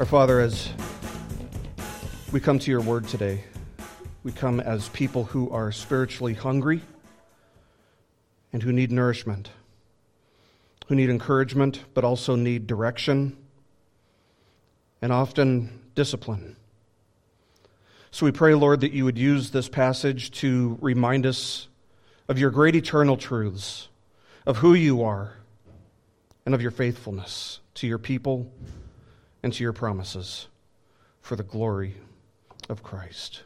Our Father, as we come to your word today, we come as people who are spiritually hungry and who need nourishment, who need encouragement, but also need direction and often discipline. So we pray, Lord, that you would use this passage to remind us of your great eternal truths, of who you are, and of your faithfulness to your people and to your promises for the glory of Christ.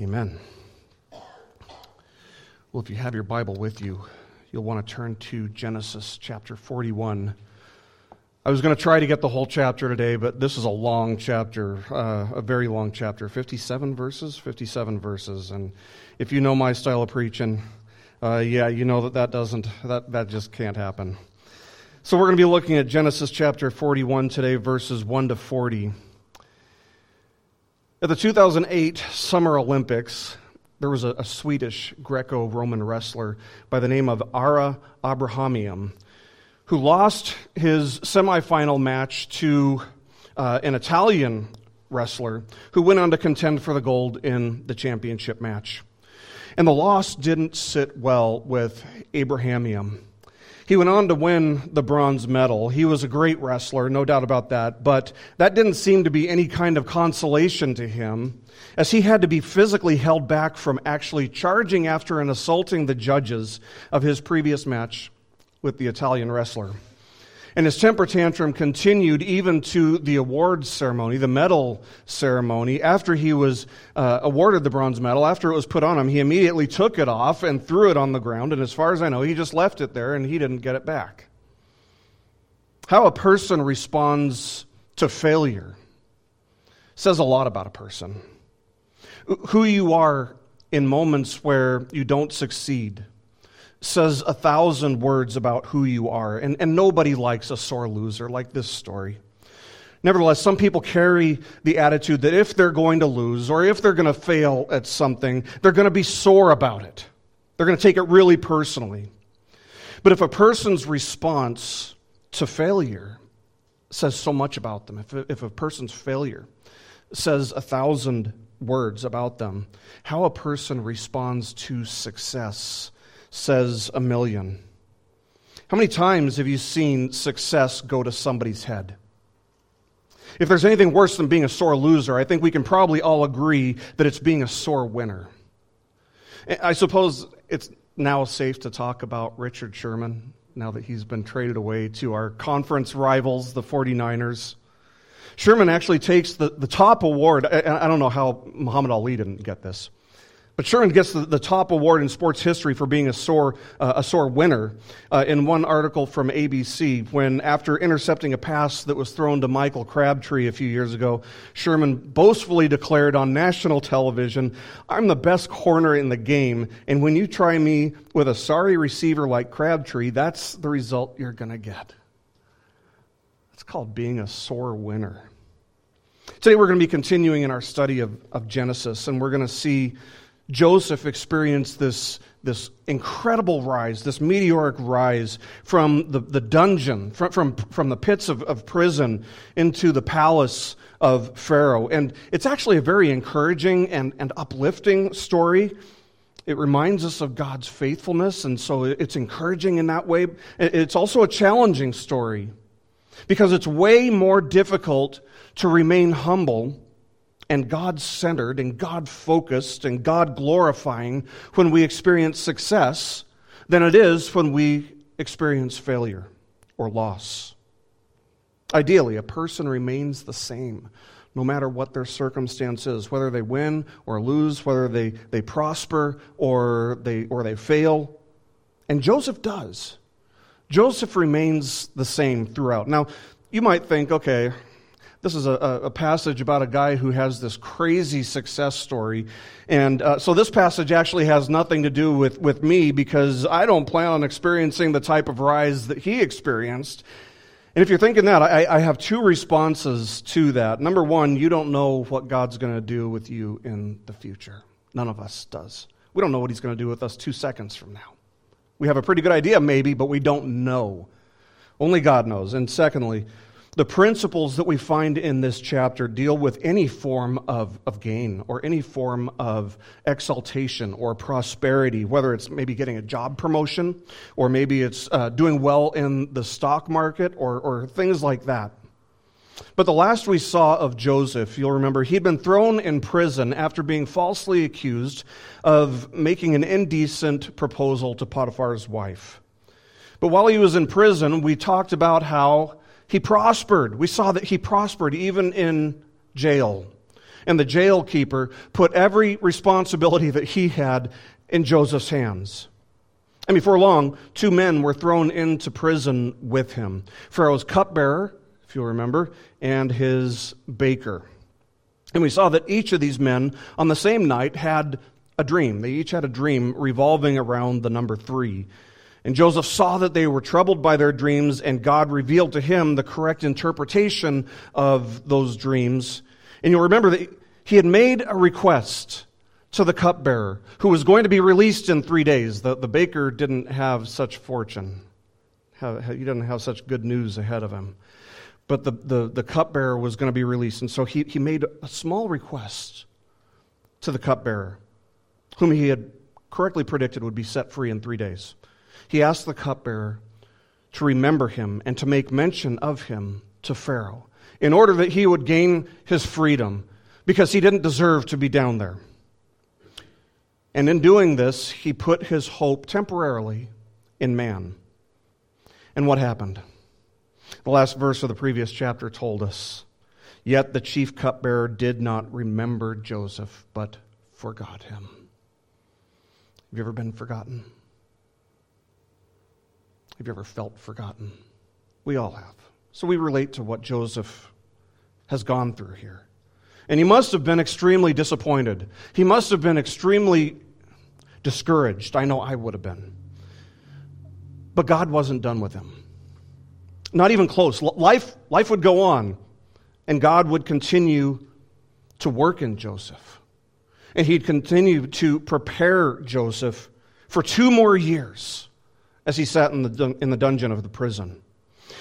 Amen. Well, if you have your Bible with you, you'll want to turn to Genesis chapter 41. I was going to try to get the whole chapter today, but this is a long chapter, uh, a very long chapter 57 verses, 57 verses. And if you know my style of preaching, uh, yeah, you know that that doesn't, that, that just can't happen. So we're going to be looking at Genesis chapter 41 today, verses 1 to 40. At the 2008 Summer Olympics, there was a, a Swedish Greco Roman wrestler by the name of Ara Abrahamian who lost his semifinal match to uh, an Italian wrestler who went on to contend for the gold in the championship match. And the loss didn't sit well with Abrahamian. He went on to win the bronze medal. He was a great wrestler, no doubt about that, but that didn't seem to be any kind of consolation to him, as he had to be physically held back from actually charging after and assaulting the judges of his previous match with the Italian wrestler. And his temper tantrum continued even to the awards ceremony, the medal ceremony. After he was uh, awarded the bronze medal, after it was put on him, he immediately took it off and threw it on the ground. And as far as I know, he just left it there and he didn't get it back. How a person responds to failure says a lot about a person. Who you are in moments where you don't succeed says a thousand words about who you are, and, and nobody likes a sore loser like this story. Nevertheless, some people carry the attitude that if they're going to lose or if they're going to fail at something, they're going to be sore about it. They're going to take it really personally. But if a person's response to failure says so much about them, if, if a person's failure says a thousand words about them, how a person responds to success says a million. How many times have you seen success go to somebody's head? If there's anything worse than being a sore loser, I think we can probably all agree that it's being a sore winner. I suppose it's now safe to talk about Richard Sherman now that he's been traded away to our conference rivals, the 49ers. Sherman actually takes the, the top award. I, I don't know how Muhammad Ali didn't get this. But Sherman gets the, the, top award in sports history for being a sore, uh, a sore winner. Uh, in one article from ABC, when after intercepting a pass that was thrown to Michael Crabtree a few years ago, Sherman boastfully declared on national television, I'm the best corner in the game, and when you try me with a sorry receiver like Crabtree, that's the result you're going to get. It's called being a sore winner. Today we're going to be continuing in our study of, of Genesis, and we're going to see Joseph experienced this, this incredible rise, this meteoric rise from the, the dungeon, from, from, from the pits of, of prison into the palace of Pharaoh. And it's actually a very encouraging and, and uplifting story. It reminds us of God's faithfulness, and so it's encouraging in that way. It's also a challenging story because it's way more difficult to remain humble and God centered and God focused and God glorifying when we experience success than it is when we experience failure or loss. Ideally, a person remains the same no matter what their circumstance is, whether they win or lose, whether they, they prosper or they, or they fail. And Joseph does. Joseph remains the same throughout. Now, you might think, okay, this is a, a, passage about a guy who has this crazy success story. And uh, so this passage actually has nothing to do with, with me because I don't plan on experiencing the type of rise that he experienced. And if you're thinking that, I, I have two responses to that. Number one, you don't know what God's going to do with you in the future. None of us does. We don't know what he's going to do with us two seconds from now. We have a pretty good idea, maybe, but we don't know. Only God knows. And secondly, The principles that we find in this chapter deal with any form of, of gain or any form of exaltation or prosperity, whether it's maybe getting a job promotion or maybe it's uh, doing well in the stock market or, or things like that. But the last we saw of Joseph, you'll remember, he'd been thrown in prison after being falsely accused of making an indecent proposal to Potiphar's wife. But while he was in prison, we talked about how he prospered. We saw that he prospered even in jail. And the jail keeper put every responsibility that he had in Joseph's hands. And before long, two men were thrown into prison with him Pharaoh's cupbearer, if you'll remember, and his baker. And we saw that each of these men on the same night had a dream. They each had a dream revolving around the number three. And Joseph saw that they were troubled by their dreams, and God revealed to him the correct interpretation of those dreams. And you'll remember that he had made a request to the cupbearer, who was going to be released in three days. The, the baker didn't have such fortune, he didn't have such good news ahead of him. But the, the, the cupbearer was going to be released. And so he, he made a small request to the cupbearer, whom he had correctly predicted would be set free in three days he asked the cupbearer to remember him and to make mention of him to Pharaoh in order that he would gain his freedom because he didn't deserve to be down there. And in doing this, he put his hope temporarily in man. And what happened? The last verse of the previous chapter told us Yet the chief cupbearer did not remember Joseph, but forgot him. Have you ever been forgotten? Have you ever felt forgotten? We all have. So we relate to what Joseph has gone through here. And he must have been extremely disappointed. He must have been extremely discouraged. I know I would have been. But God wasn't done with him. Not even close. Life, life would go on, and God would continue to work in Joseph. And he'd continue to prepare Joseph for two more years as he sat in the, in the dungeon of the prison.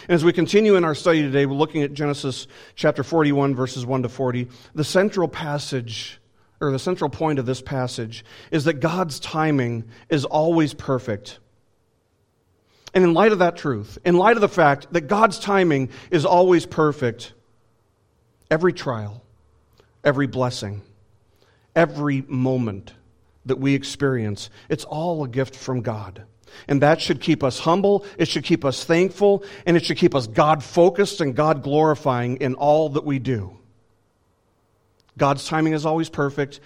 And as we continue in our study today, we're looking at Genesis chapter 41, verses 1 to 40. The central passage, or the central point of this passage, is that God's timing is always perfect. And in light of that truth, in light of the fact that God's timing is always perfect, every trial, every blessing, every moment that we experience, it's all a gift from God. And that should keep us humble, it should keep us thankful, and it should keep us God focused and God glorifying in all that we do. God's timing is always perfect.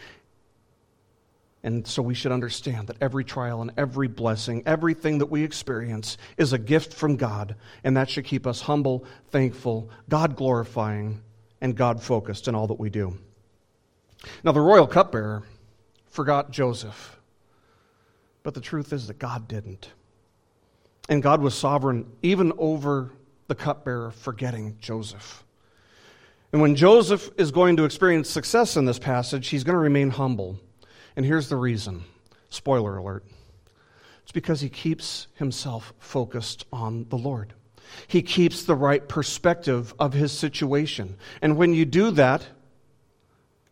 And so we should understand that every trial and every blessing, everything that we experience is a gift from God. And that should keep us humble, thankful, God glorifying, and God focused in all that we do. Now, the royal cupbearer forgot Joseph. But the truth is that God didn't. And God was sovereign even over the cupbearer forgetting Joseph. And when Joseph is going to experience success in this passage, he's going to remain humble. And here's the reason spoiler alert it's because he keeps himself focused on the Lord. He keeps the right perspective of his situation. And when you do that,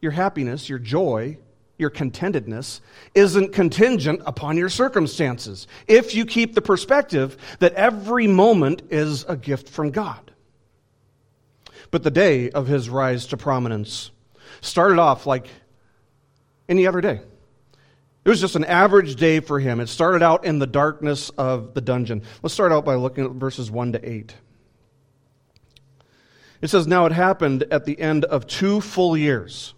your happiness, your joy, your contentedness isn't contingent upon your circumstances if you keep the perspective that every moment is a gift from God. But the day of his rise to prominence started off like any other day. It was just an average day for him. It started out in the darkness of the dungeon. Let's start out by looking at verses 1 to 8. It says, Now it happened at the end of two full years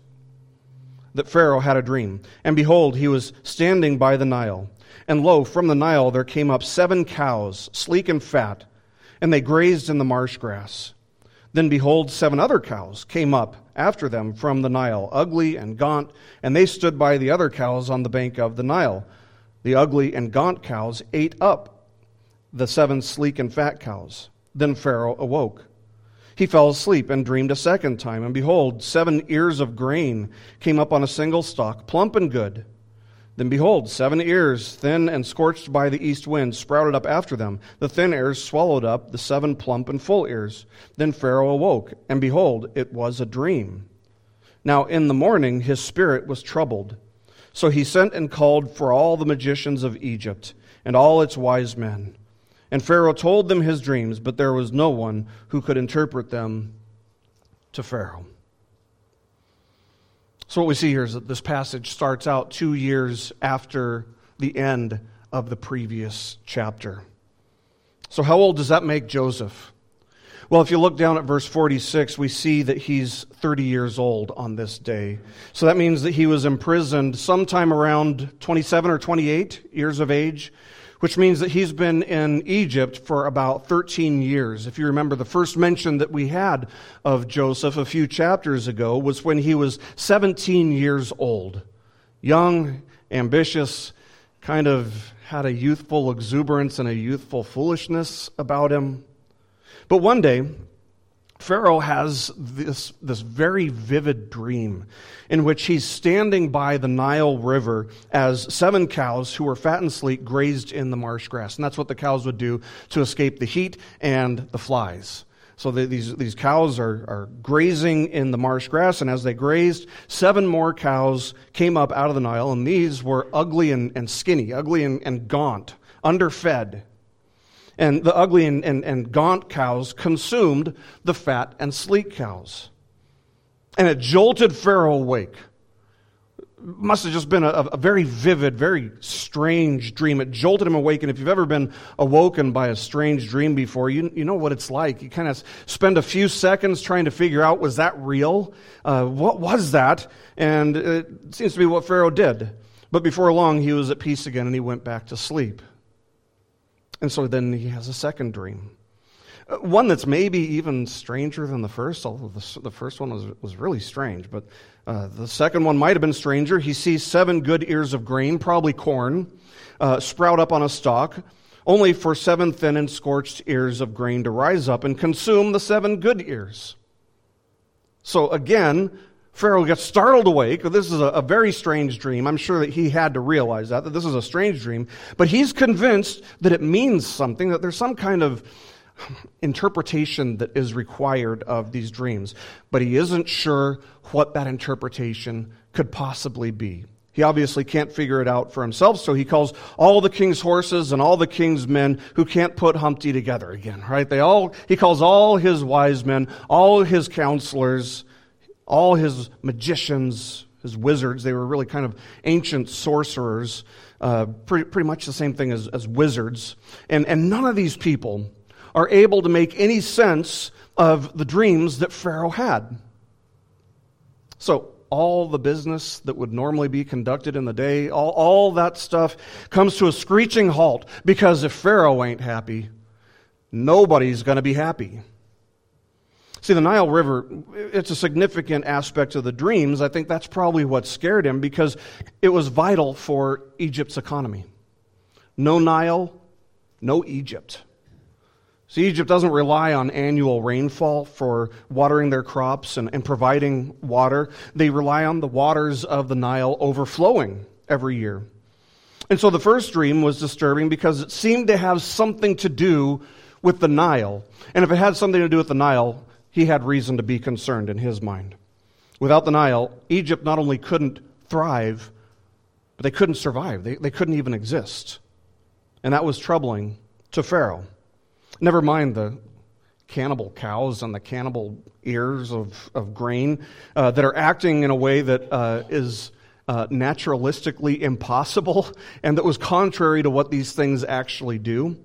that Pharaoh had a dream. And behold, he was standing by the Nile. And lo, from the Nile there came up seven cows, sleek and fat, and they grazed in the marsh grass. Then behold, seven other cows came up after them from the Nile, ugly and gaunt, and they stood by the other cows on the bank of the Nile. The ugly and gaunt cows ate up the seven sleek and fat cows. Then Pharaoh awoke he fell asleep and dreamed a second time, and behold, seven ears of grain came up on a single stalk, plump and good. Then behold, seven ears, thin and scorched by the east wind, sprouted up after them. The thin ears swallowed up the seven plump and full ears. Then Pharaoh awoke, and behold, it was a dream. Now in the morning his spirit was troubled. So he sent and called for all the magicians of Egypt and all its wise men. And Pharaoh told them his dreams, but there was no one who could interpret them to Pharaoh. So, what we see here is that this passage starts out two years after the end of the previous chapter. So, how old does that make Joseph? Well, if you look down at verse 46, we see that he's 30 years old on this day. So that means that he was imprisoned sometime around 27 or 28 years of age which means that he's been in Egypt for about 13 years. If you remember, the first mention that we had of Joseph a few chapters ago was when he was 17 years old. Young, ambitious, kind of had a youthful exuberance and a youthful foolishness about him. But one day, Pharaoh has this, this very vivid dream in which he's standing by the Nile River as seven cows who were fat and sleek grazed in the marsh grass. And that's what the cows would do to escape the heat and the flies. So the, these, these cows are, are grazing in the marsh grass, and as they grazed, seven more cows came up out of the Nile, and these were ugly and, and skinny, ugly and, and gaunt, underfed. And the ugly and, and, and gaunt cows consumed the fat and sleek cows. And it jolted Pharaoh awake. Must have just been a, a, very vivid, very strange dream. It jolted him awake. And if you've ever been awoken by a strange dream before, you, you know what it's like. You kind of spend a few seconds trying to figure out was that real? Uh, what was that? And it seems to be what Pharaoh did. But before long, he was at peace again and he went back to sleep. And so then he has a second dream. Uh, one that's maybe even stranger than the first, although the, the first one was, was really strange. But uh, the second one might have been stranger. He sees seven good ears of grain, probably corn, uh, sprout up on a stalk, only for seven thin and scorched ears of grain to rise up and consume the seven good ears. So again, Pharaoh gets startled awake. This is a, a, very strange dream. I'm sure that he had to realize that, that this is a strange dream. But he's convinced that it means something, that there's some kind of interpretation that is required of these dreams. But he isn't sure what that interpretation could possibly be. He obviously can't figure it out for himself, so he calls all the king's horses and all the king's men who can't put Humpty together again, right? They all, he calls all his wise men, all his counselors, all his magicians, his wizards, they were really kind of ancient sorcerers, uh, pretty, pretty much the same thing as, as wizards. And, and none of these people are able to make any sense of the dreams that Pharaoh had. So, all the business that would normally be conducted in the day, all, all that stuff comes to a screeching halt because if Pharaoh ain't happy, nobody's going to be happy. See, the Nile River, it's a significant aspect of the dreams. I think that's probably what scared him because it was vital for Egypt's economy. No Nile, no Egypt. See, Egypt doesn't rely on annual rainfall for watering their crops and, and providing water. They rely on the waters of the Nile overflowing every year. And so the first dream was disturbing because it seemed to have something to do with the Nile. And if it had something to do with the Nile, he had reason to be concerned in his mind. Without the Nile, Egypt not only couldn't thrive, but they couldn't survive. They, they couldn't even exist. And that was troubling to Pharaoh. Never mind the cannibal cows and the cannibal ears of, of grain uh, that are acting in a way that uh, is uh, naturalistically impossible and that was contrary to what these things actually do.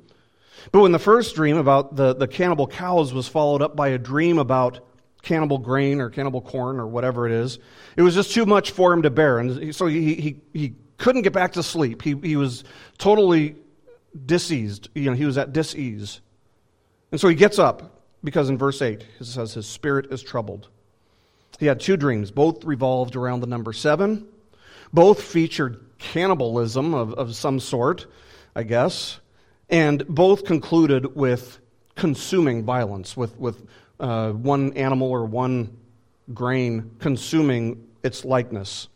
But when the first dream about the, the cannibal cows was followed up by a dream about cannibal grain or cannibal corn or whatever it is, it was just too much for him to bear. And so he, he, he couldn't get back to sleep. He, he was totally diseased. You know, he was at disease. And so he gets up because in verse 8 it says his spirit is troubled. He had two dreams, both revolved around the number seven. Both featured cannibalism of, of some sort, I guess. And both concluded with consuming violence, with, with uh, one animal or one grain consuming its likeness.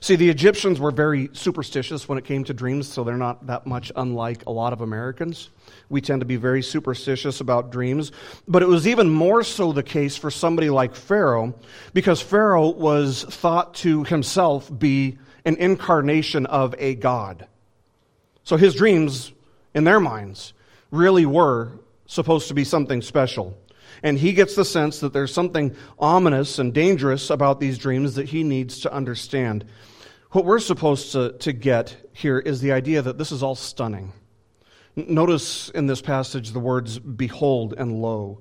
See, the Egyptians were very superstitious when it came to dreams, so they're not that much unlike a lot of Americans. We tend to be very superstitious about dreams. But it was even more so the case for somebody like Pharaoh, because Pharaoh was thought to himself be an incarnation of a god. So his dreams, in their minds, really were supposed to be something special. And he gets the sense that there's something ominous and dangerous about these dreams that he needs to understand. What we're supposed to, to get here is the idea that this is all stunning. Notice in this passage the words behold and lo.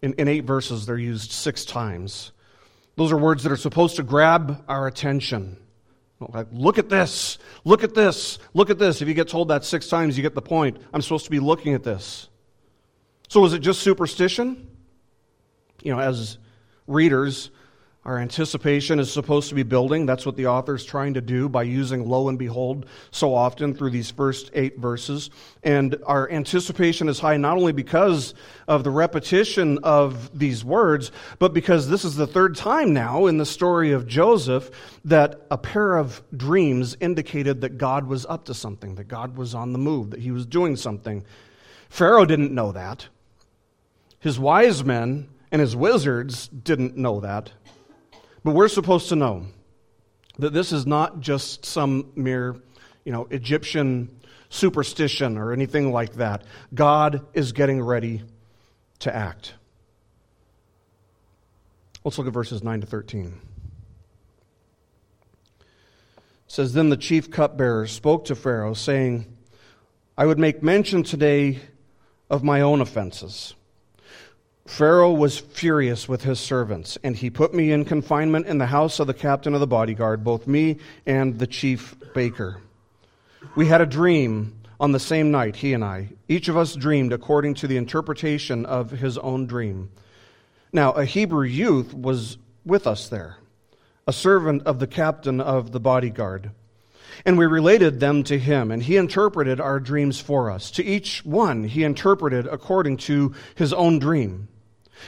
In, in eight verses, they're used six times. Those are words that are supposed to grab our attention. Like, look at this, look at this, look at this. If you get told that six times, you get the point. I'm supposed to be looking at this. So, is it just superstition? You know, as readers, our anticipation is supposed to be building. That's what the author is trying to do by using lo and behold so often through these first eight verses. And our anticipation is high not only because of the repetition of these words, but because this is the third time now in the story of Joseph that a pair of dreams indicated that God was up to something, that God was on the move, that he was doing something. Pharaoh didn't know that. His wise men and his wizards didn't know that. But we're supposed to know that this is not just some mere, you know, Egyptian superstition or anything like that. God is getting ready to act. Let's look at verses 9 to 13. It says, Then the chief cupbearer spoke to Pharaoh, saying, I would make mention today of my own offenses Pharaoh was furious with his servants, and he put me in confinement in the house of the captain of the bodyguard, both me and the chief baker. We had a dream on the same night, he and I. Each of us dreamed according to the interpretation of his own dream. Now, a Hebrew youth was with us there, a servant of the captain of the bodyguard. And we related them to him, and he interpreted our dreams for us. To each one, he interpreted according to his own dream.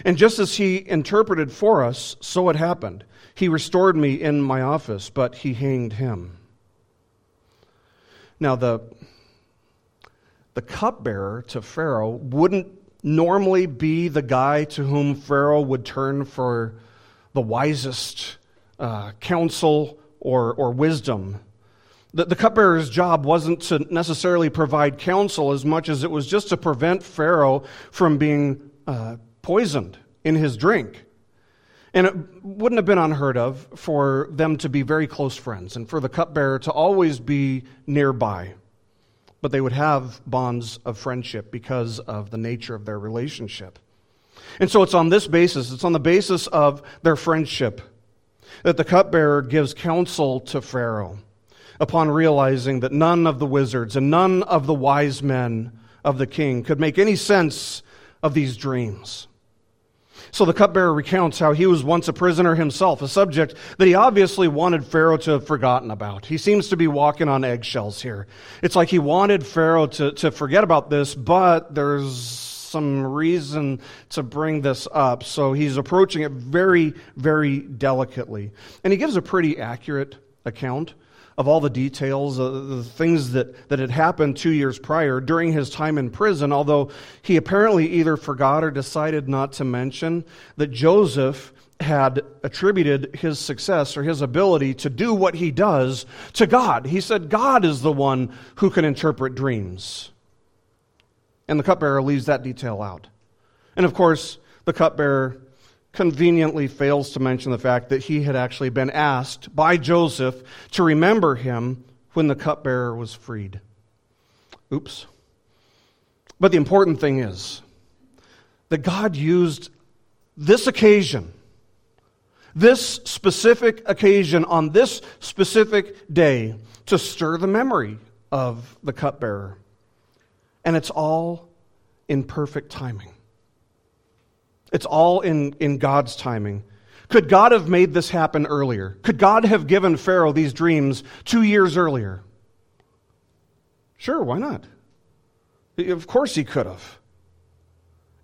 And just as he interpreted for us, so it happened. He restored me in my office, but he hanged him. Now, the, the cupbearer to Pharaoh wouldn't normally be the guy to whom Pharaoh would turn for the wisest uh, counsel or, or wisdom. The, the cupbearer's job wasn't to necessarily provide counsel as much as it was just to prevent Pharaoh from being uh, poisoned in his drink. And it wouldn't have been unheard of for them to be very close friends and for the cupbearer to always be nearby. But they would have bonds of friendship because of the nature of their relationship. And so it's on this basis, it's on the basis of their friendship, that the cupbearer gives counsel to Pharaoh upon realizing that none of the wizards and none of the wise men of the king could make any sense of these dreams. So the cupbearer recounts how he was once a prisoner himself, a subject that he obviously wanted Pharaoh to have forgotten about. He seems to be walking on eggshells here. It's like he wanted Pharaoh to, to forget about this, but there's some reason to bring this up. So he's approaching it very, very delicately. And he gives a pretty accurate account of all the details, uh, the things that, that had happened two years prior during his time in prison, although he apparently either forgot or decided not to mention that Joseph had attributed his success or his ability to do what he does to God. He said, God is the one who can interpret dreams. And the cupbearer leaves that detail out. And of course, the cupbearer conveniently fails to mention the fact that he had actually been asked by Joseph to remember him when the cupbearer was freed. Oops. But the important thing is that God used this occasion, this specific occasion on this specific day, to stir the memory of the cupbearer. And it's all in perfect timing. It's all in, in God's timing. Could God have made this happen earlier? Could God have given Pharaoh these dreams two years earlier? Sure, why not? Of course he could have.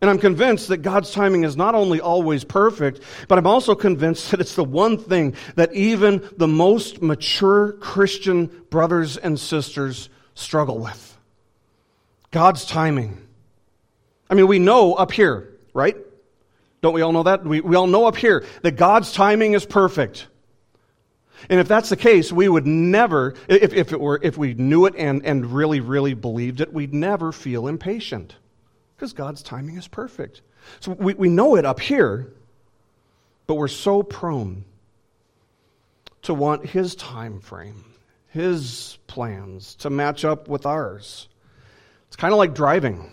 And I'm convinced that God's timing is not only always perfect, but I'm also convinced that it's the one thing that even the most mature Christian brothers and sisters struggle with. God's timing. I mean, we know up here, right? Don't we all know that? We, we all know up here that God's timing is perfect. And if that's the case, we would never, if, if, it were, if we knew it and, and really, really believed it, we'd never feel impatient because God's timing is perfect. So we, we know it up here, but we're so prone to want His time frame, His plans to match up with ours. It's kind of like driving.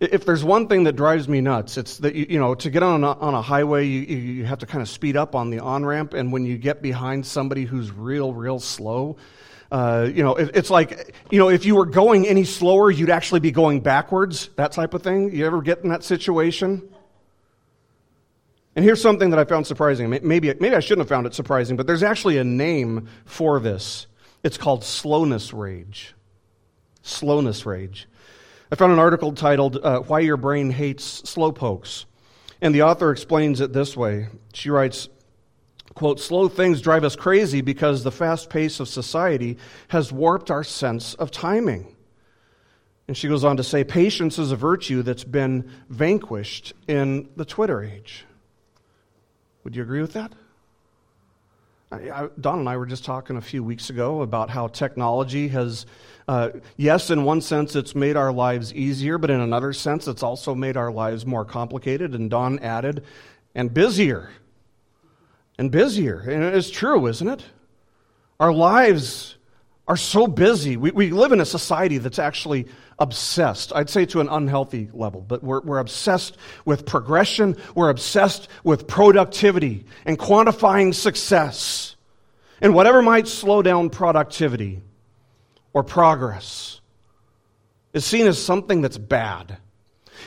If there's one thing that drives me nuts, it's that, you, you know, to get on a, on a highway, you, you have to kind of speed up on the on ramp. And when you get behind somebody who's real, real slow, uh, you know, it, it's like, you know, if you were going any slower, you'd actually be going backwards, that type of thing. You ever get in that situation? And here's something that I found surprising. Maybe, maybe I shouldn't have found it surprising, but there's actually a name for this. It's called slowness rage. Slowness rage. I found an article titled uh, Why Your Brain Hates Slowpokes. And the author explains it this way. She writes, quote, slow things drive us crazy because the fast pace of society has warped our sense of timing. And she goes on to say, patience is a virtue that's been vanquished in the Twitter age. Would you agree with that? I, I, Don and I were just talking a few weeks ago about how technology has uh, yes, in one sense, it's made our lives easier, but in another sense, it's also made our lives more complicated. And Don added, and busier. And busier. And it's true, isn't it? Our lives are so busy. We, we live in a society that's actually obsessed. I'd say to an unhealthy level, but we're, we're obsessed with progression. We're obsessed with productivity and quantifying success. And whatever might slow down productivity or progress is seen as something that's bad,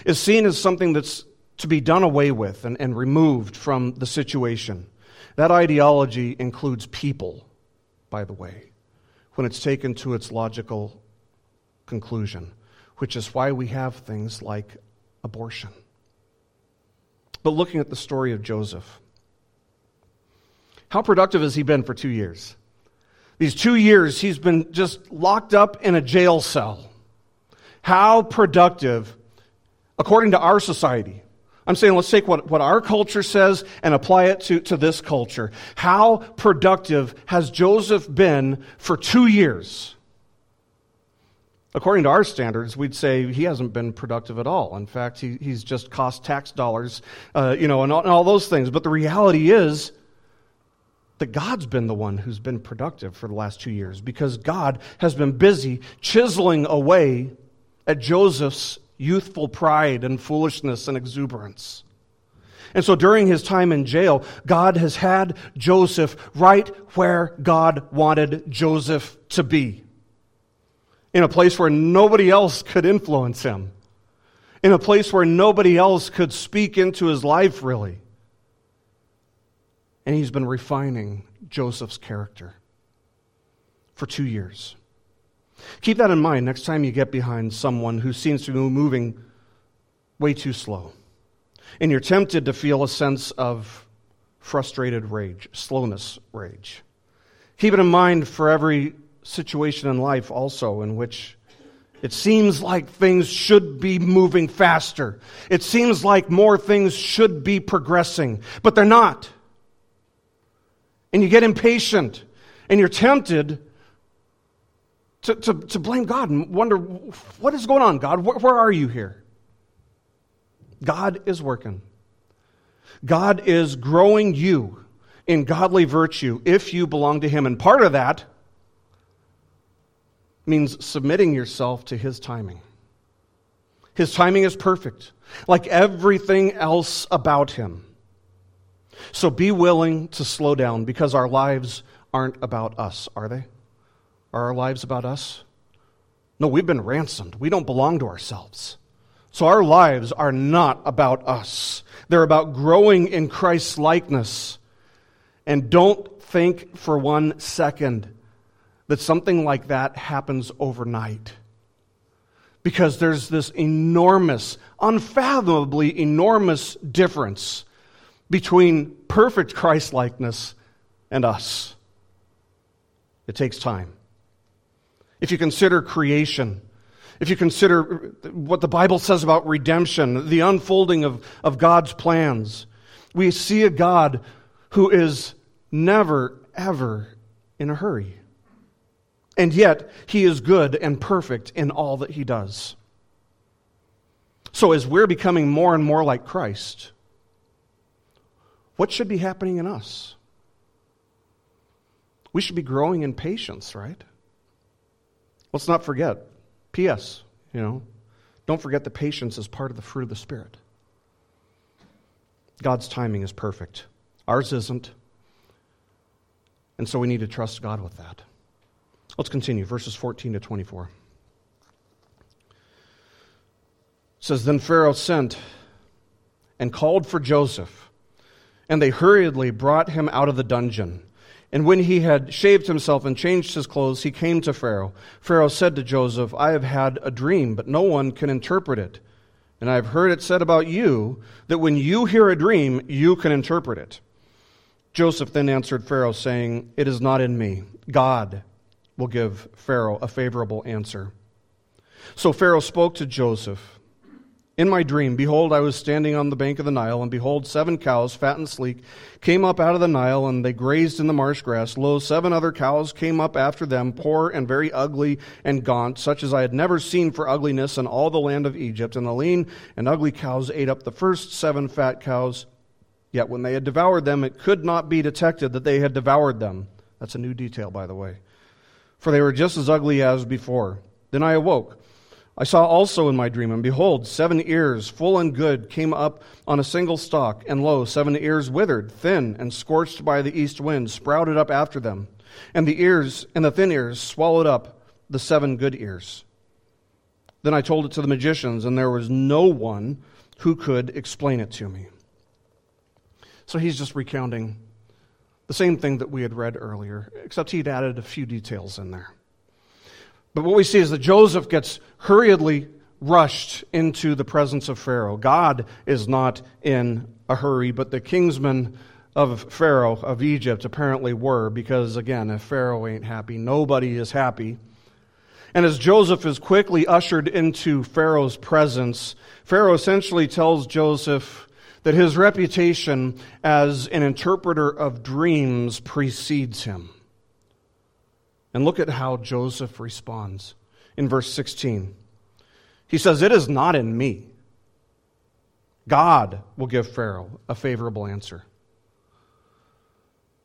is seen as something that's to be done away with and, and removed from the situation. That ideology includes people, by the way, when it's taken to its logical conclusion, which is why we have things like abortion. But looking at the story of Joseph, how productive has he been for two years? These two years, he's been just locked up in a jail cell. How productive, according to our society. I'm saying let's take what, what our culture says and apply it to, to this culture. How productive has Joseph been for two years? According to our standards, we'd say he hasn't been productive at all. In fact, he, he's just cost tax dollars, uh, you know, and all, and all those things. But the reality is, that God's been the one who's been productive for the last two years because God has been busy chiseling away at Joseph's youthful pride and foolishness and exuberance. And so during his time in jail, God has had Joseph right where God wanted Joseph to be. In a place where nobody else could influence him. In a place where nobody else could speak into his life, really and he's been refining Joseph's character for two years. Keep that in mind next time you get behind someone who seems to be moving way too slow. And you're tempted to feel a sense of frustrated rage, slowness rage. Keep it in mind for every situation in life also in which it seems like things should be moving faster. It seems like more things should be progressing, but they're not and you get impatient and you're tempted to, to, to blame God and wonder, what is going on, God? Where, where are you here? God is working. God is growing you in godly virtue if you belong to Him. And part of that means submitting yourself to His timing. His timing is perfect, like everything else about Him. So be willing to slow down because our lives aren't about us, are they? Are our lives about us? No, we've been ransomed. We don't belong to ourselves. So our lives are not about us. They're about growing in Christ's likeness. And don't think for one second that something like that happens overnight. because there's this enormous, unfathomably enormous difference between perfect Christ likeness and us. It takes time. If you consider creation, if you consider what the Bible says about redemption, the unfolding of, of God's plans, we see a God who is never, ever in a hurry. And yet, he is good and perfect in all that he does. So, as we're becoming more and more like Christ, what should be happening in us? We should be growing in patience, right? Let's not forget. P.S., you know, don't forget that patience is part of the fruit of the Spirit. God's timing is perfect, ours isn't. And so we need to trust God with that. Let's continue, verses 14 to 24. It says, Then Pharaoh sent and called for Joseph, and they hurriedly brought him out of the dungeon. And when he had shaved himself and changed his clothes, he came to Pharaoh. Pharaoh said to Joseph, I have had a dream, but no one can interpret it. And I have heard it said about you that when you hear a dream, you can interpret it. Joseph then answered Pharaoh, saying, It is not in me. God will give Pharaoh a favorable answer. So Pharaoh spoke to Joseph. In my dream, behold, I was standing on the bank of the Nile, and behold, seven cows, fat and sleek, came up out of the Nile, and they grazed in the marsh grass. Lo, seven other cows came up after them, poor and very ugly and gaunt, such as I had never seen for ugliness in all the land of Egypt. And the lean and ugly cows ate up the first seven fat cows. Yet when they had devoured them, it could not be detected that they had devoured them. That's a new detail, by the way for they were just as ugly as before. Then I awoke. I saw also in my dream, and behold, seven ears, full and good, came up on a single stalk, and lo, seven ears withered, thin, and scorched by the east wind, sprouted up after them. And the ears and the thin ears swallowed up the seven good ears. Then I told it to the magicians, and there was no one who could explain it to me. So he's just recounting the same thing that we had read earlier, except he'd added a few details in there. But what we see is that Joseph gets hurriedly rushed into the presence of Pharaoh. God is not in a hurry, but the kingsmen of Pharaoh of Egypt apparently were, because again, if Pharaoh ain't happy, nobody is happy. And as Joseph is quickly ushered into Pharaoh's presence, Pharaoh essentially tells Joseph, that his reputation as an interpreter of dreams precedes him. And look at how Joseph responds in verse 16. He says, It is not in me. God will give Pharaoh a favorable answer.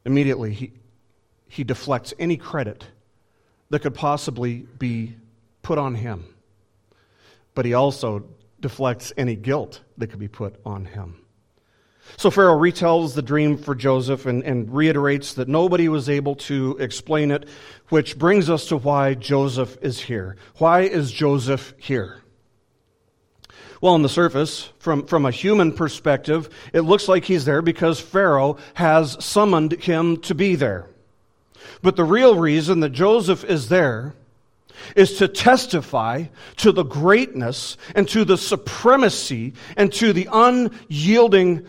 Immediately, he, he deflects any credit that could possibly be put on him. But he also deflects any guilt that could be put on him. So Pharaoh retells the dream for Joseph and, and, reiterates that nobody was able to explain it, which brings us to why Joseph is here. Why is Joseph here? Well, on the surface, from, from a human perspective, it looks like he's there because Pharaoh has summoned him to be there. But the real reason that Joseph is there is to testify to the greatness and to the supremacy and to the unyielding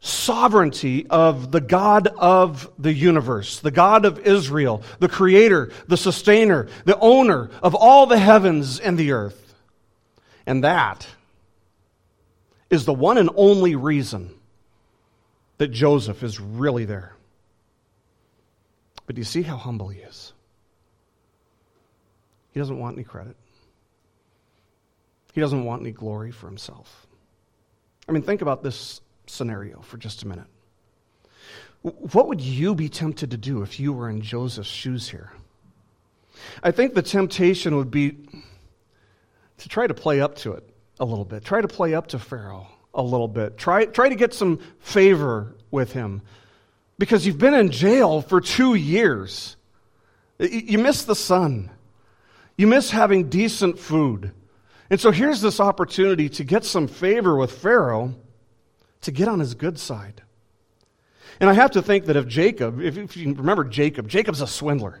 sovereignty of the God of the universe, the God of Israel, the creator, the sustainer, the owner of all the heavens and the earth. And that is the one and only reason that Joseph is really there. But do you see how humble he is? He doesn't want any credit. He doesn't want any glory for himself. I mean, think about this scenario for just a minute. What would you be tempted to do if you were in Joseph's shoes here? I think the temptation would be to try to play up to it a little bit. Try to play up to Pharaoh a little bit. Try, try to get some favor with him. Because you've been in jail for two years. You miss the sun. You miss having decent food. And so here's this opportunity to get some favor with Pharaoh to get on his good side. And I have to think that if Jacob, if, if you remember Jacob, Jacob's a swindler.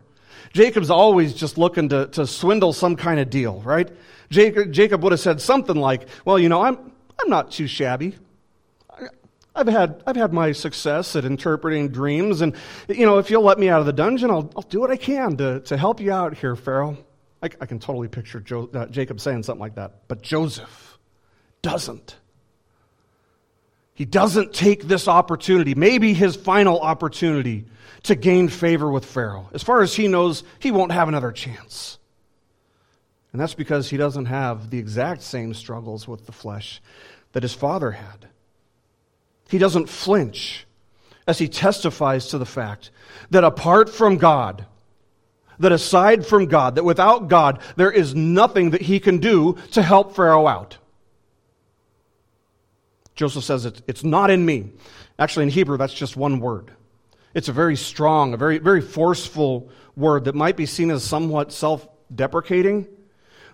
Jacob's always just looking to, to swindle some kind of deal, right? Jacob, Jacob would have said something like, Well, you know, I'm, I'm not too shabby. I've had, I've had my success at interpreting dreams, and you know, if you'll let me out of the dungeon, I'll, I'll do what I can to, to help you out here, Pharaoh. I, I can totally picture jo- uh, Jacob saying something like that. But Joseph doesn't. He doesn't take this opportunity, maybe his final opportunity, to gain favor with Pharaoh. As far as he knows, he won't have another chance. And that's because he doesn't have the exact same struggles with the flesh that his father had. He doesn't flinch as he testifies to the fact that apart from God, that aside from God, that without God, there is nothing that he can do to help Pharaoh out. Joseph says it's, it's not in me. Actually, in Hebrew, that's just one word. It's a very strong, a very, very forceful word that might be seen as somewhat self deprecating.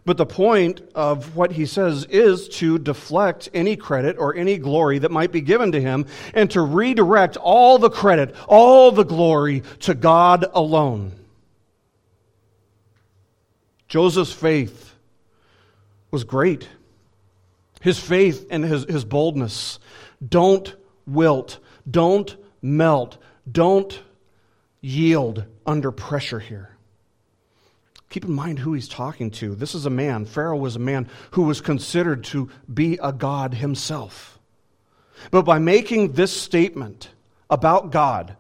But the point of what he says is to deflect any credit or any glory that might be given to him and to redirect all the credit, all the glory to God alone. Joseph's faith was great. His faith and his, his boldness don't wilt, don't melt, don't yield under pressure here. Keep in mind who he's talking to. This is a man, Pharaoh was a man who was considered to be a god himself. But by making this statement about God,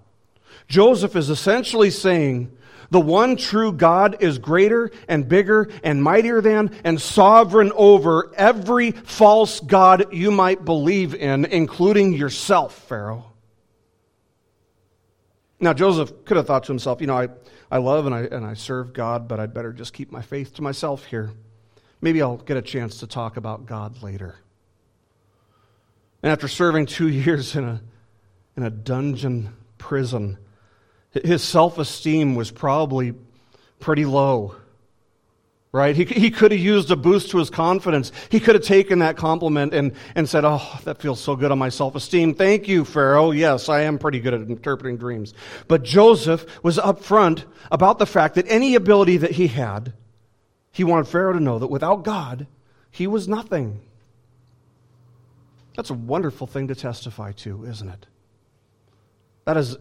Joseph is essentially saying the one true God is greater and bigger and mightier than and sovereign over every false God you might believe in, including yourself, Pharaoh. Now, Joseph could have thought to himself, you know, I, I love and I, and I serve God, but I'd better just keep my faith to myself here. Maybe I'll get a chance to talk about God later. And after serving two years in a, in a dungeon prison, his self esteem was probably pretty low, right? He, he could have used a boost to his confidence. He could have taken that compliment and, and said, Oh, that feels so good on my self esteem. Thank you, Pharaoh. Yes, I am pretty good at interpreting dreams. But Joseph was upfront about the fact that any ability that he had, he wanted Pharaoh to know that without God, he was nothing. That's a wonderful thing to testify to, isn't it? That is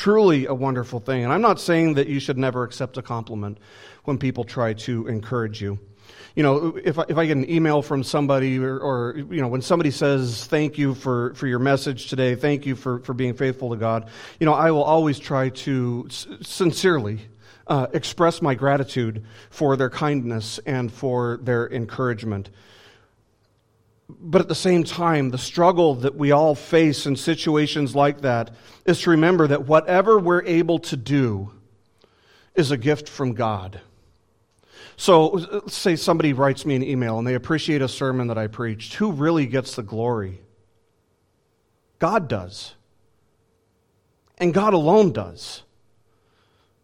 truly a wonderful thing. And I'm not saying that you should never accept a compliment when people try to encourage you. You know, if I, if I get an email from somebody or, or, you know, when somebody says, thank you for, for your message today, thank you for, for being faithful to God, you know, I will always try to s- sincerely uh, express my gratitude for their kindness and for their encouragement but at the same time, the struggle that we all face in situations like that is to remember that whatever we're able to do is a gift from God. So, say somebody writes me an email and they appreciate a sermon that I preached. Who really gets the glory? God does. And God alone does.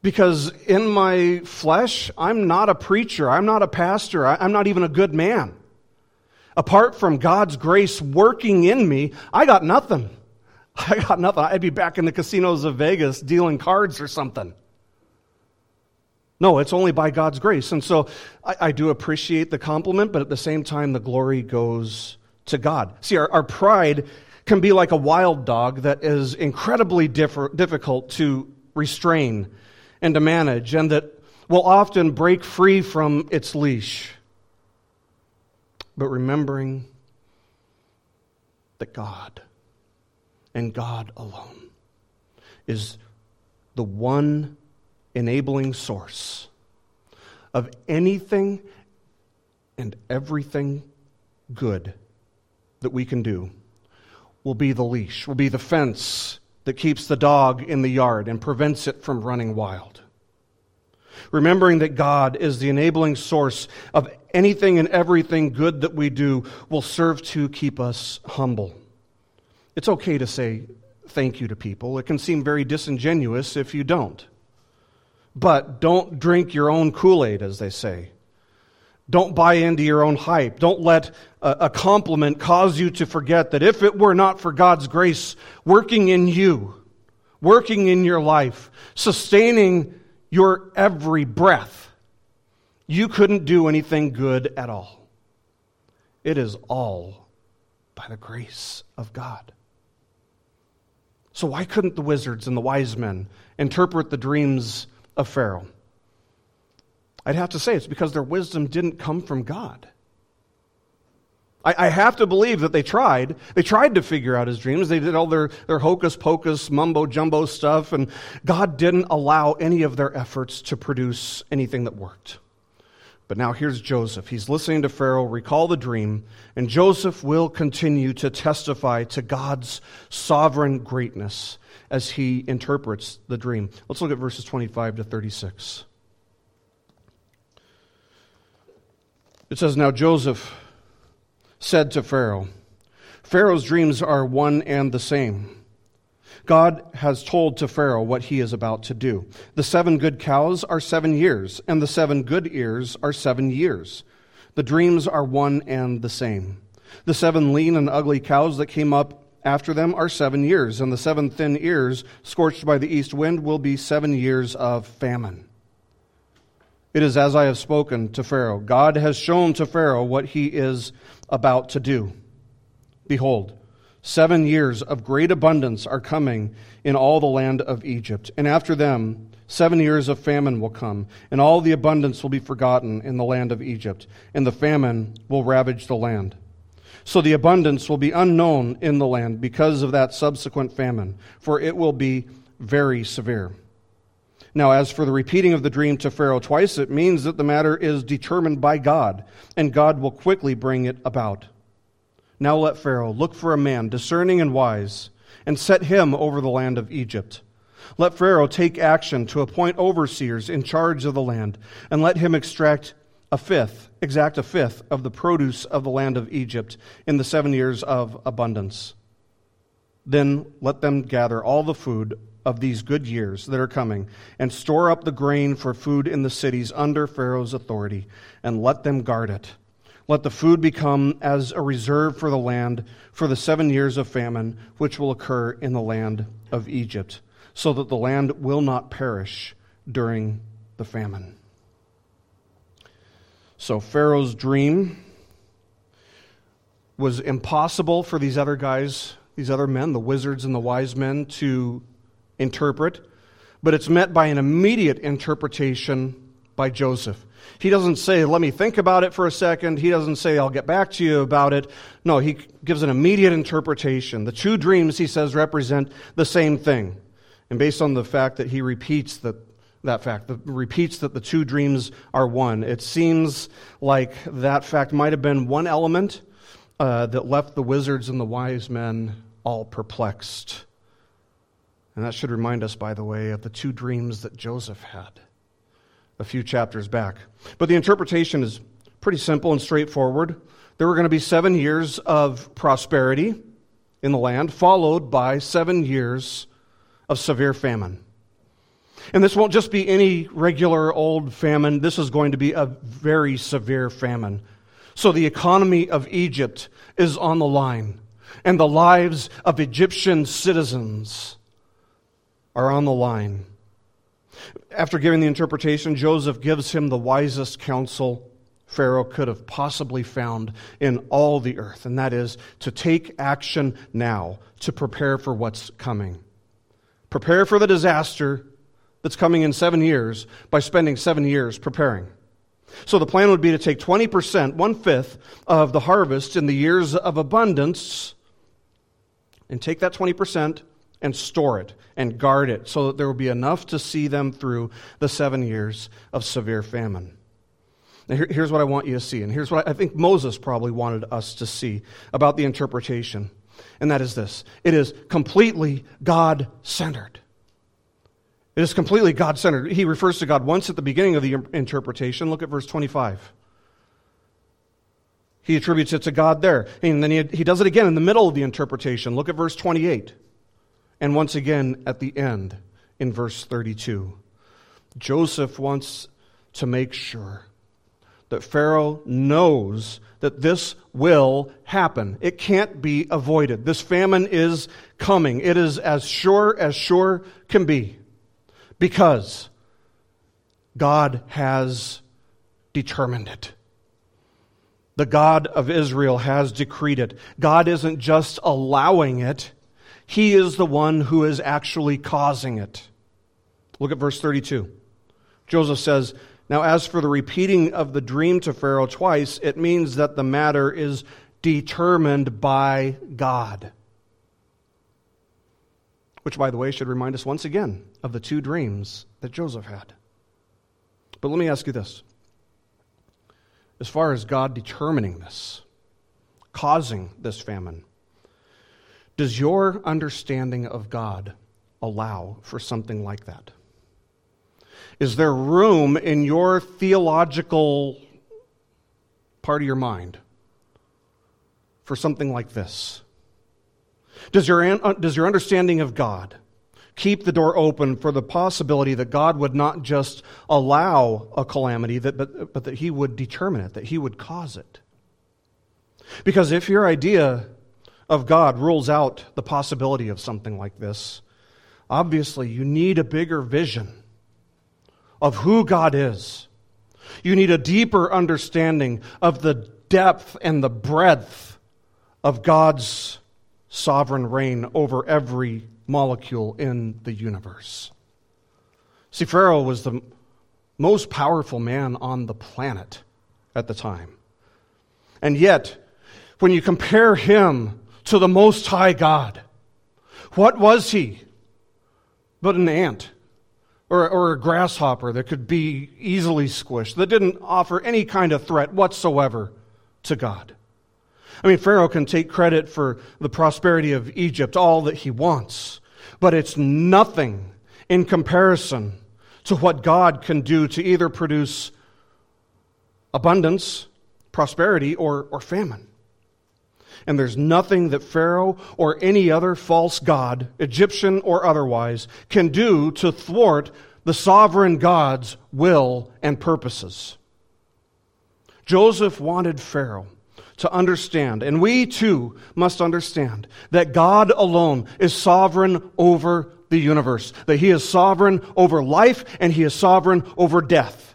Because in my flesh, I'm not a preacher, I'm not a pastor, I'm not even a good man apart from God's grace working in me, I got nothing. I got nothing. I'd be back in the casinos of Vegas dealing cards or something. No, it's only by God's grace. And so I, I, do appreciate the compliment, but at the same time, the glory goes to God. See, our, our pride can be like a wild dog that is incredibly difficult to restrain and to manage, and that will often break free from its leash but remembering that God and God alone is the one enabling source of anything and everything good that we can do will be the leash, will be the fence that keeps the dog in the yard and prevents it from running wild. Remembering that God is the enabling source of anything and everything good that we do will serve to keep us humble. It's okay to say thank you to people. It can seem very disingenuous if you don't. But don't drink your own Kool Aid, as they say. Don't buy into your own hype. Don't let a, a, compliment cause you to forget that if it were not for God's grace working in you, working in your life, sustaining your every breath, you couldn't do anything good at all. It is all by the grace of God. So, why couldn't the wizards and the wise men interpret the dreams of Pharaoh? I'd have to say it's because their wisdom didn't come from God. I, I, have to believe that they tried. They tried to figure out his dreams. They did all their, their hocus pocus, mumbo jumbo stuff, and God didn't allow any of their efforts to produce anything that worked. But now here's Joseph. He's listening to Pharaoh recall the dream, and Joseph will continue to testify to God's sovereign greatness as he interprets the dream. Let's look at verses 25 to 36. It says, Now Joseph said to Pharaoh, Pharaoh's dreams are one and the same. God has told to Pharaoh what he is about to do. The seven good cows are seven years, and the seven good ears are seven years. The dreams are one and the same. The seven lean and ugly cows that came up after them are seven years, and the seven thin ears, scorched by the east wind, will be seven years of famine. It is as I have spoken to Pharaoh. God has shown to Pharaoh what he is about to do. Behold, seven years of great abundance are coming in all the land of Egypt, and after them, seven years of famine will come, and all the abundance will be forgotten in the land of Egypt, and the famine will ravage the land. So the abundance will be unknown in the land because of that subsequent famine, for it will be very severe. Now, as for the repeating of the dream to Pharaoh twice, it means that the matter is determined by God, and God will quickly bring it about. Now let Pharaoh look for a man discerning and wise, and set him over the land of Egypt. Let Pharaoh take action to appoint overseers in charge of the land, and let him extract a fifth, exact a fifth of the produce of the land of Egypt in the seven years of abundance. Then let them gather all the food of these good years that are coming, and store up the grain for food in the cities under Pharaoh's authority, and let them guard it. Let the food become as a reserve for the land for the seven years of famine which will occur in the land of Egypt, so that the land will not perish during the famine. So, Pharaoh's dream was impossible for these other guys, these other men, the wizards and the wise men, to interpret, but it's met by an immediate interpretation by Joseph. He doesn't say, let me think about it for a second. He doesn't say, I'll get back to you about it. No, he gives an immediate interpretation. The two dreams, he says, represent the same thing. And based on the fact that he repeats that, that fact, the, repeats that the two dreams are one, it seems like that fact might have been one element uh, that left the wizards and the wise men all perplexed. And that should remind us, by the way, of the two dreams that Joseph had a few chapters back. But the interpretation is pretty simple and straightforward. There were going to be seven years of prosperity in the land, followed by seven years of severe famine. And this won't just be any regular old famine, this is going to be a very severe famine. So the economy of Egypt is on the line, and the lives of Egyptian citizens are on the line. After giving the interpretation, Joseph gives him the wisest counsel Pharaoh could have possibly found in all the earth, and that is to take action now to prepare for what's coming. Prepare for the disaster that's coming in seven years by spending seven years preparing. So the plan would be to take 20%, one fifth of the harvest in the years of abundance, and take that 20% and store it and guard it so that there will be enough to see them through the seven years of severe famine. Now, here, here's what I want you to see, and here's what I, think Moses probably wanted us to see about the interpretation, and that is this it is completely God centered. It is completely God centered. He refers to God once at the beginning of the interpretation. Look at verse 25. He attributes it to God there. And then he, he does it again in the middle of the interpretation. Look at verse 28. And once again at the end in verse 32. Joseph wants to make sure that Pharaoh knows that this will happen. It can't be avoided. This famine is coming. It is as sure as sure can be. Because God has determined it. The God of Israel has decreed it. God isn't just allowing it, He is the one who is actually causing it. Look at verse 32. Joseph says, Now, as for the repeating of the dream to Pharaoh twice, it means that the matter is determined by God. Which, by the way, should remind us once again of the two dreams that Joseph had. But let me ask you this as far as God determining this, causing this famine, does your understanding of God allow for something like that? Is there room in your theological part of your mind for something like this? Does your, uh, does your understanding of God keep the door open for the possibility that God would not just allow a calamity, that, but, but that He would determine it, that He would cause it. Because if your idea of God rules out the possibility of something like this, obviously you need a bigger vision of who God is. You need a deeper understanding of the depth and the breadth of God's sovereign reign over every molecule in the universe. See, Pharaoh was the most powerful man on the planet at the time. And yet, when you compare him to the Most High God, what was he but an ant or, or a grasshopper that could be easily squished, that didn't offer any kind of threat whatsoever to God? I mean, Pharaoh can take credit for the prosperity of Egypt, all that he wants, but it's nothing in comparison to what God can do to either produce abundance, prosperity, or, or famine. And there's nothing that Pharaoh or any other false god, Egyptian or otherwise, can do to thwart the sovereign God's will and purposes. Joseph wanted Pharaoh to understand, and we too must understand, that God alone is sovereign over the universe, that He is sovereign over life and He is sovereign over death.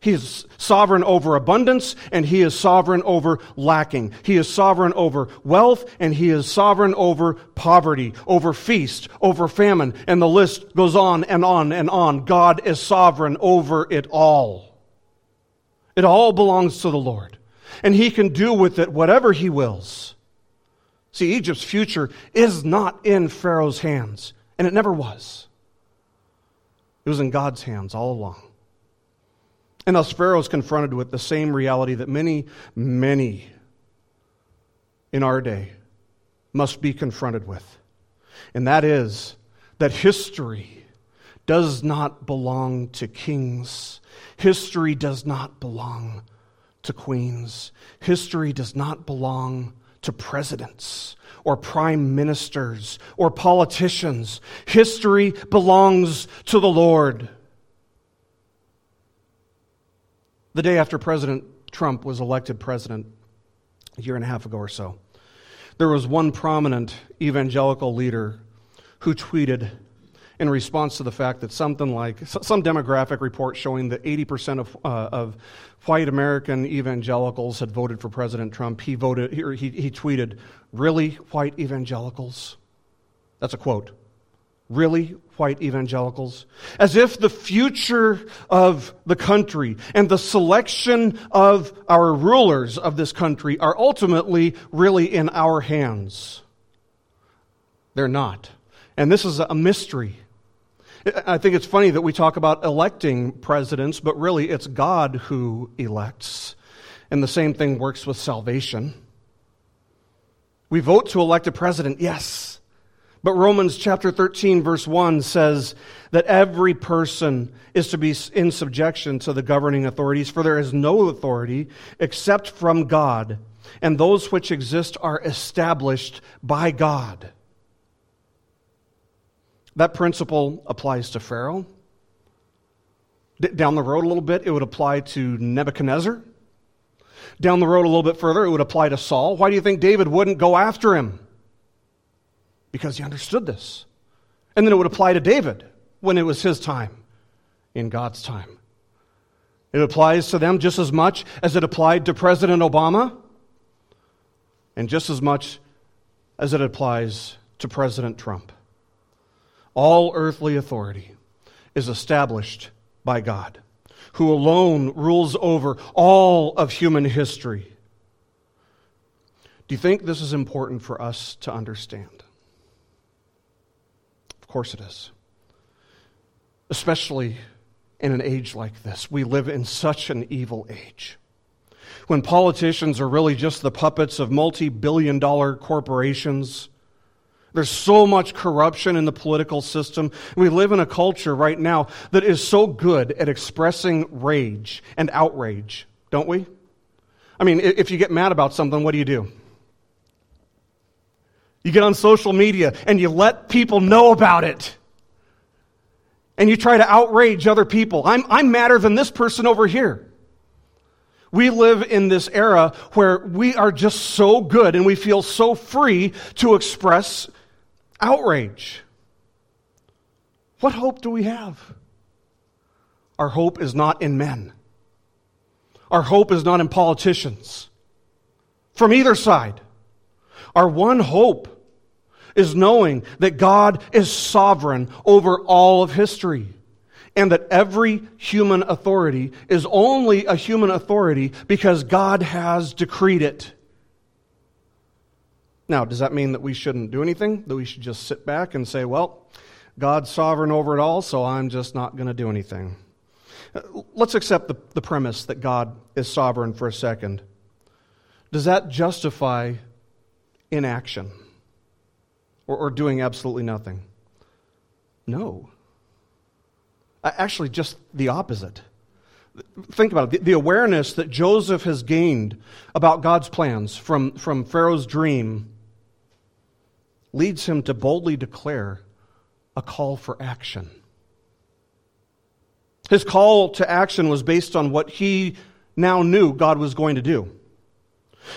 He is sovereign over abundance and he is sovereign over lacking. He is sovereign over wealth and he is sovereign over poverty, over feast, over famine, and the list goes on and on and on. God is sovereign over it all. It all belongs to the Lord and he can do with it whatever he wills. See, Egypt's future is not in Pharaoh's hands, and it never was. It was in God's hands all along. And thus, Pharaoh is confronted with the same reality that many, many in our day must be confronted with. And that is that history does not belong to kings, history does not belong to queens. History does not belong to presidents or prime ministers or politicians. History belongs to the Lord. The day after President Trump was elected president, a year and a half ago or so, there was one prominent evangelical leader who tweeted in response to the fact that something like some demographic report showing that 80% of, uh, of white American evangelicals had voted for President Trump, he, voted, he, he tweeted, Really, white evangelicals? That's a quote. Really, white evangelicals? As if the future of the country and the selection of our rulers of this country are ultimately really in our hands. They're not. And this is a mystery I think it's funny that we talk about electing presidents, but really it's God who elects. And the same thing works with salvation. We vote to elect a president, yes. But Romans chapter 13, verse 1 says that every person is to be in subjection to the governing authorities, for there is no authority except from God, and those which exist are established by God. That principle applies to Pharaoh. D- down the road a little bit, it would apply to Nebuchadnezzar. Down the road a little bit further, it would apply to Saul. Why do you think David wouldn't go after him? Because he understood this. And then it would apply to David when it was his time, in God's time. It applies to them just as much as it applied to President Obama, and just as much as it applies to President Trump. All earthly authority is established by God, who alone rules over all of human history. Do you think this is important for us to understand? Of course it is. Especially in an age like this. We live in such an evil age. When politicians are really just the puppets of multi billion dollar corporations, there's so much corruption in the political system. We live in a culture right now that is so good at expressing rage and outrage, don't we? I mean, if you get mad about something, what do you do? You get on social media and you let people know about it. And you try to outrage other people. I'm, I'm madder than this person over here. We live in this era where we are just so good and we feel so free to express outrage. What hope do we have? Our hope is not in men. Our hope is not in politicians from either side. Our one hope is knowing that God is sovereign over all of history and that every human authority is only a human authority because God has decreed it. Now, does that mean that we shouldn't do anything? That we should just sit back and say, well, God's sovereign over it all, so I'm just not going to do anything? Let's accept the, the premise that God is sovereign for a second. Does that justify inaction or, or doing absolutely nothing? No. Actually, just the opposite. Think about it. The, the awareness that Joseph has gained about God's plans from, from Pharaoh's dream leads him to boldly declare a call for action. His call to action was based on what he now knew God was going to do.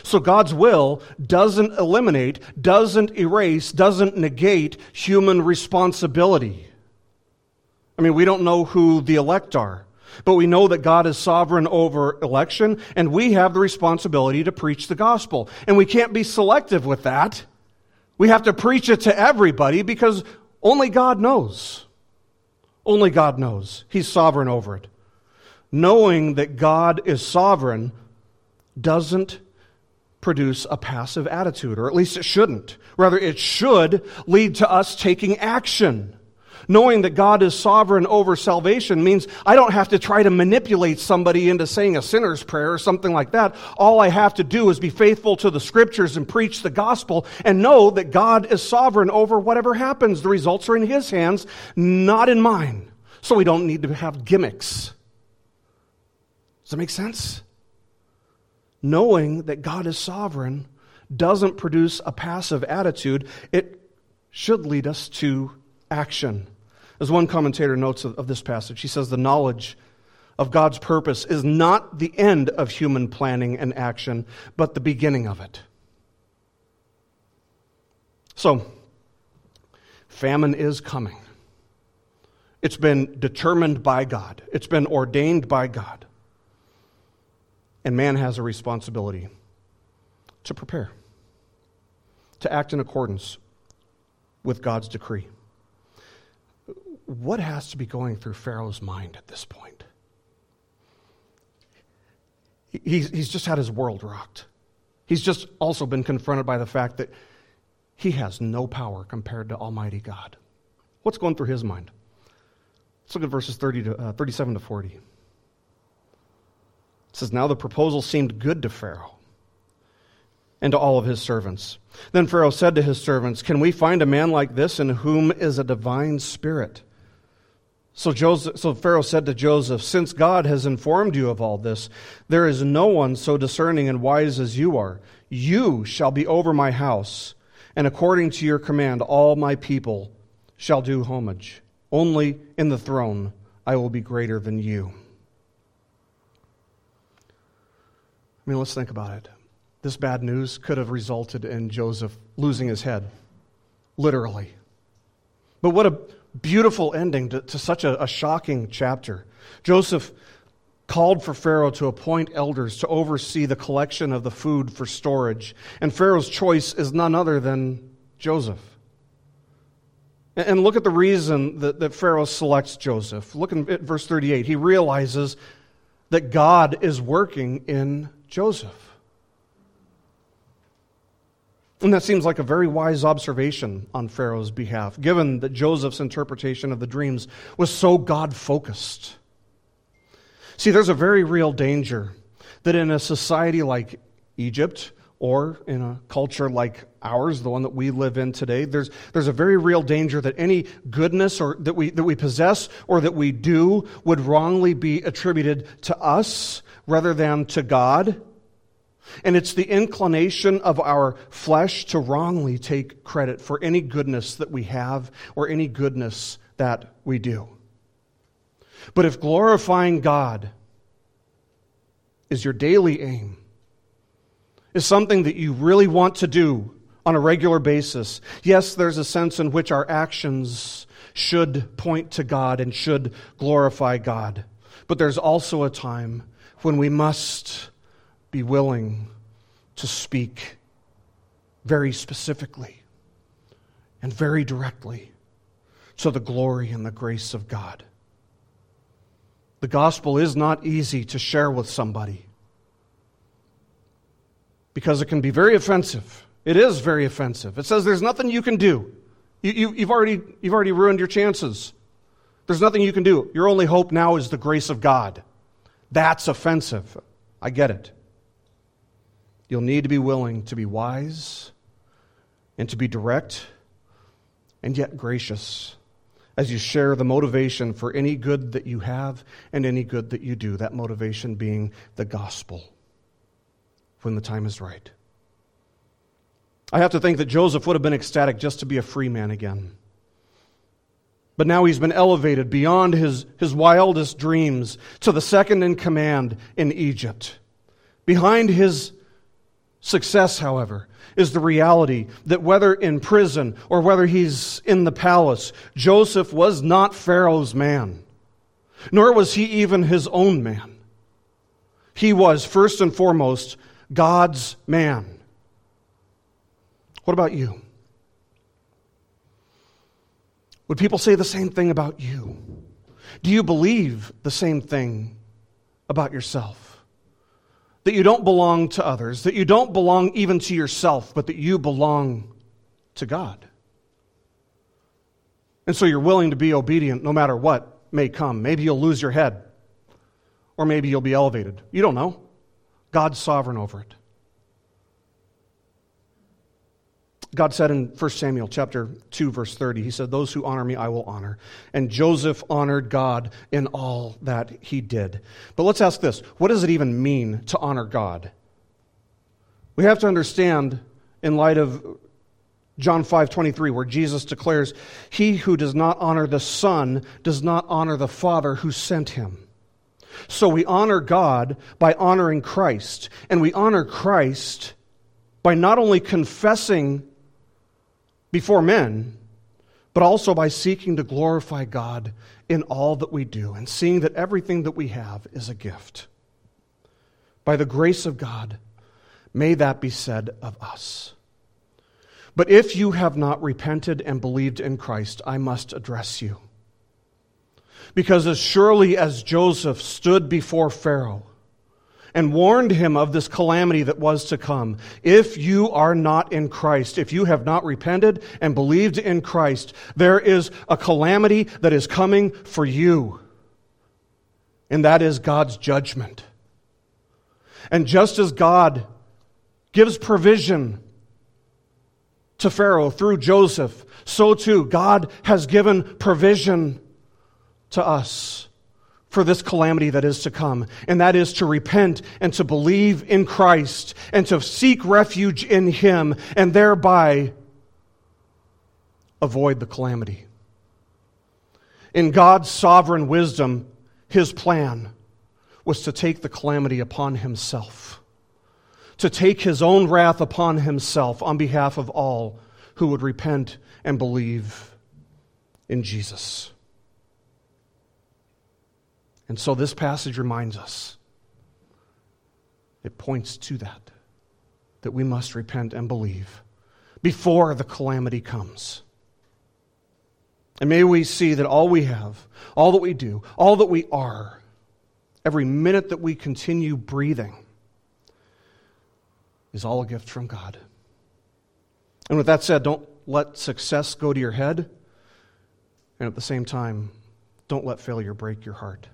So God's will doesn't eliminate, doesn't erase, doesn't negate human responsibility. I mean, we don't know who the elect are, but we know that God is sovereign over election, and we have the responsibility to preach the gospel. And we can't be selective with that. We have to preach it to everybody because only God knows. Only God knows. He's sovereign over it. Knowing that God is sovereign doesn't produce a passive attitude, or at least it shouldn't. Rather, it should lead to us taking action. Knowing that God is sovereign over salvation means I don't have to try to manipulate somebody into saying a sinner's prayer or something like that. All I have to do is be faithful to the scriptures and preach the gospel and know that God is sovereign over whatever happens. The results are in His hands, not in mine. So we don't need to have gimmicks. Does that make sense? Knowing that God is sovereign doesn't produce a passive attitude. It should lead us to action. As one commentator notes of, of this passage, he says the knowledge of God's purpose is not the end of human planning and action, but the beginning of it. So, famine is coming. It's been determined by God, it's been ordained by God. And man has a responsibility to prepare, to act in accordance with God's decree what has to be going through Pharaoh's mind at this point? He's, he's just had his world rocked. He's just also been confronted by the fact that he has no power compared to Almighty God. What's going through his mind? Let's look at verses 30 to, uh, 37 to 40. It says, Now the proposal seemed good to Pharaoh and to all of his servants. Then Pharaoh said to his servants, Can we find a man like this in whom is a divine spirit? So, Joseph, so Pharaoh said to Joseph, Since God has informed you of all this, there is no one so discerning and wise as you are. You shall be over my house, and according to your command, all my people shall do homage. Only in the throne I will be greater than you. I mean, let's think about it. This bad news could have resulted in Joseph losing his head, literally. But what a beautiful ending to, to such a, a shocking chapter. Joseph called for Pharaoh to appoint elders to oversee the collection of the food for storage. And Pharaoh's choice is none other than Joseph. And look at the reason that, that Pharaoh selects Joseph. Look at verse 38. He realizes that God is working in Joseph. And that seems like a very wise observation on Pharaoh's behalf, given that Joseph's interpretation of the dreams was so God focused. See, there's a very real danger that in a society like Egypt, or in a culture like ours, the one that we live in today, there's, there's a very real danger that any goodness or that we, that we possess or that we do would wrongly be attributed to us rather than to God. And it's the inclination of our flesh to wrongly take credit for any goodness that we have or any goodness that we do. But if glorifying God is your daily aim, is something that you really want to do on a regular basis, yes, there's a sense in which our actions should point to God and should glorify God. But there's also a time when we must be willing to speak very specifically and very directly to the glory and the grace of God. The gospel is not easy to share with somebody because it can be very offensive. It is very offensive. It says there's nothing you can do. You, have you, already, you've already ruined your chances. There's nothing you can do. Your only hope now is the grace of God. That's offensive. I get it. You'll need to be willing to be wise and to be direct and yet gracious as you share the motivation for any good that you have and any good that you do, that motivation being the gospel when the time is right. I have to think that Joseph would have been ecstatic just to be a free man again. But now he's been elevated beyond his, his wildest dreams to the second in command in Egypt. Behind his Success, however, is the reality that whether in prison or whether he's in the palace, Joseph was not Pharaoh's man, nor was he even his own man. He was, first and foremost, God's man. What about you? Would people say the same thing about you? Do you believe the same thing about yourself? that you don't belong to others, that you don't belong even to yourself, but that you belong to God. And so you're willing to be obedient no matter what may come. Maybe you'll lose your head, or maybe you'll be elevated. You don't know. God's sovereign over it. God said in 1 Samuel chapter 2 verse 30, he said, "Those who honor me I will honor." And Joseph honored God in all that he did. But let's ask this, what does it even mean to honor God? We have to understand in light of John 5:23 where Jesus declares, "He who does not honor the Son does not honor the Father who sent him." So we honor God by honoring Christ, and we honor Christ by not only confessing before men, but also by seeking to glorify God in all that we do and seeing that everything that we have is a gift. By the grace of God, may that be said of us. But if you have not repented and believed in Christ, I must address you. Because as surely as Joseph stood before Pharaoh, and warned him of this calamity that was to come. If you are not in Christ, if you have not repented and believed in Christ, there is a calamity that is coming for you. And that is God's judgment. And just as God gives provision to Pharaoh through Joseph, so too God has given provision to us for this calamity that is to come, and that is to repent and to believe in Christ and to seek refuge in Him and thereby avoid the calamity. In God's sovereign wisdom, His plan was to take the calamity upon Himself, to take His own wrath upon Himself on behalf of all who would repent and believe in Jesus. And so this passage reminds us, it points to that, that we must repent and believe before the calamity comes. And may we see that all we have, all that we do, all that we are, every minute that we continue breathing, is all a gift from God. And with that said, don't let success go to your head. And at the same time, don't let failure break your heart.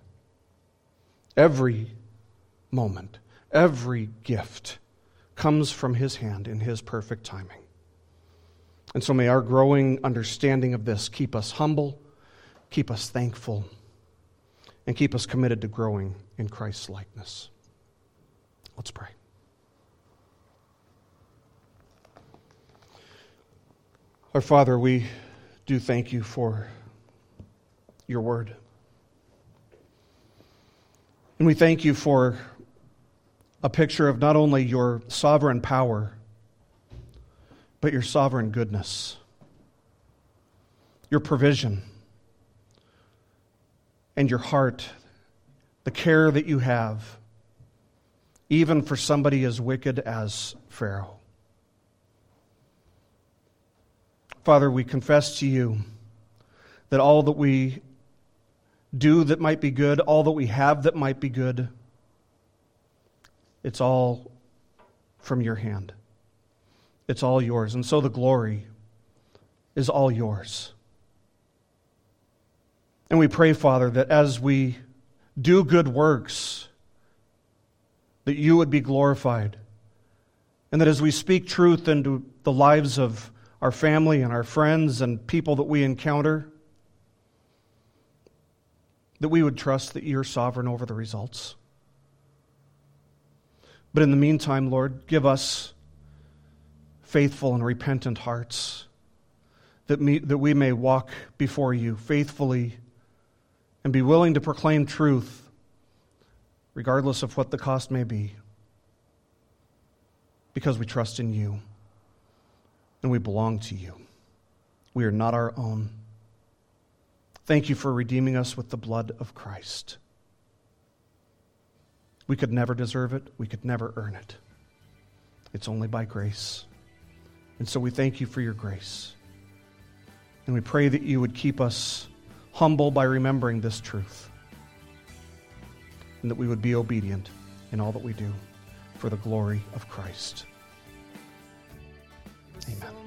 Every moment, every gift comes from His hand in His perfect timing. And so may our growing understanding of this keep us humble, keep us thankful, and keep us committed to growing in Christ's likeness. Let's pray. Our Father, we do thank you for your word. And we thank you for a picture of not only your sovereign power, but your sovereign goodness, your provision, and your heart, the care that you have, even for somebody as wicked as Pharaoh. Father, we confess to you that all that we do that might be good, all that we have that might be good, it's all from your hand. It's all yours. And so the glory is all yours. And we pray, Father, that as we do good works, that you would be glorified. And that as we speak truth into the lives of our family and our friends and people that we encounter, that we would trust that you're sovereign over the results. But in the meantime, Lord, give us faithful and repentant hearts, that, me, that we may walk before you faithfully and be willing to proclaim truth, regardless of what the cost may be, because we trust in you and we belong to you. We are not our own. Thank you for redeeming us with the blood of Christ. We could never deserve it, we could never earn it. It's only by grace. And so we thank you for your grace. And we pray that you would keep us humble by remembering this truth. And that we would be obedient in all that we do for the glory of Christ. Amen.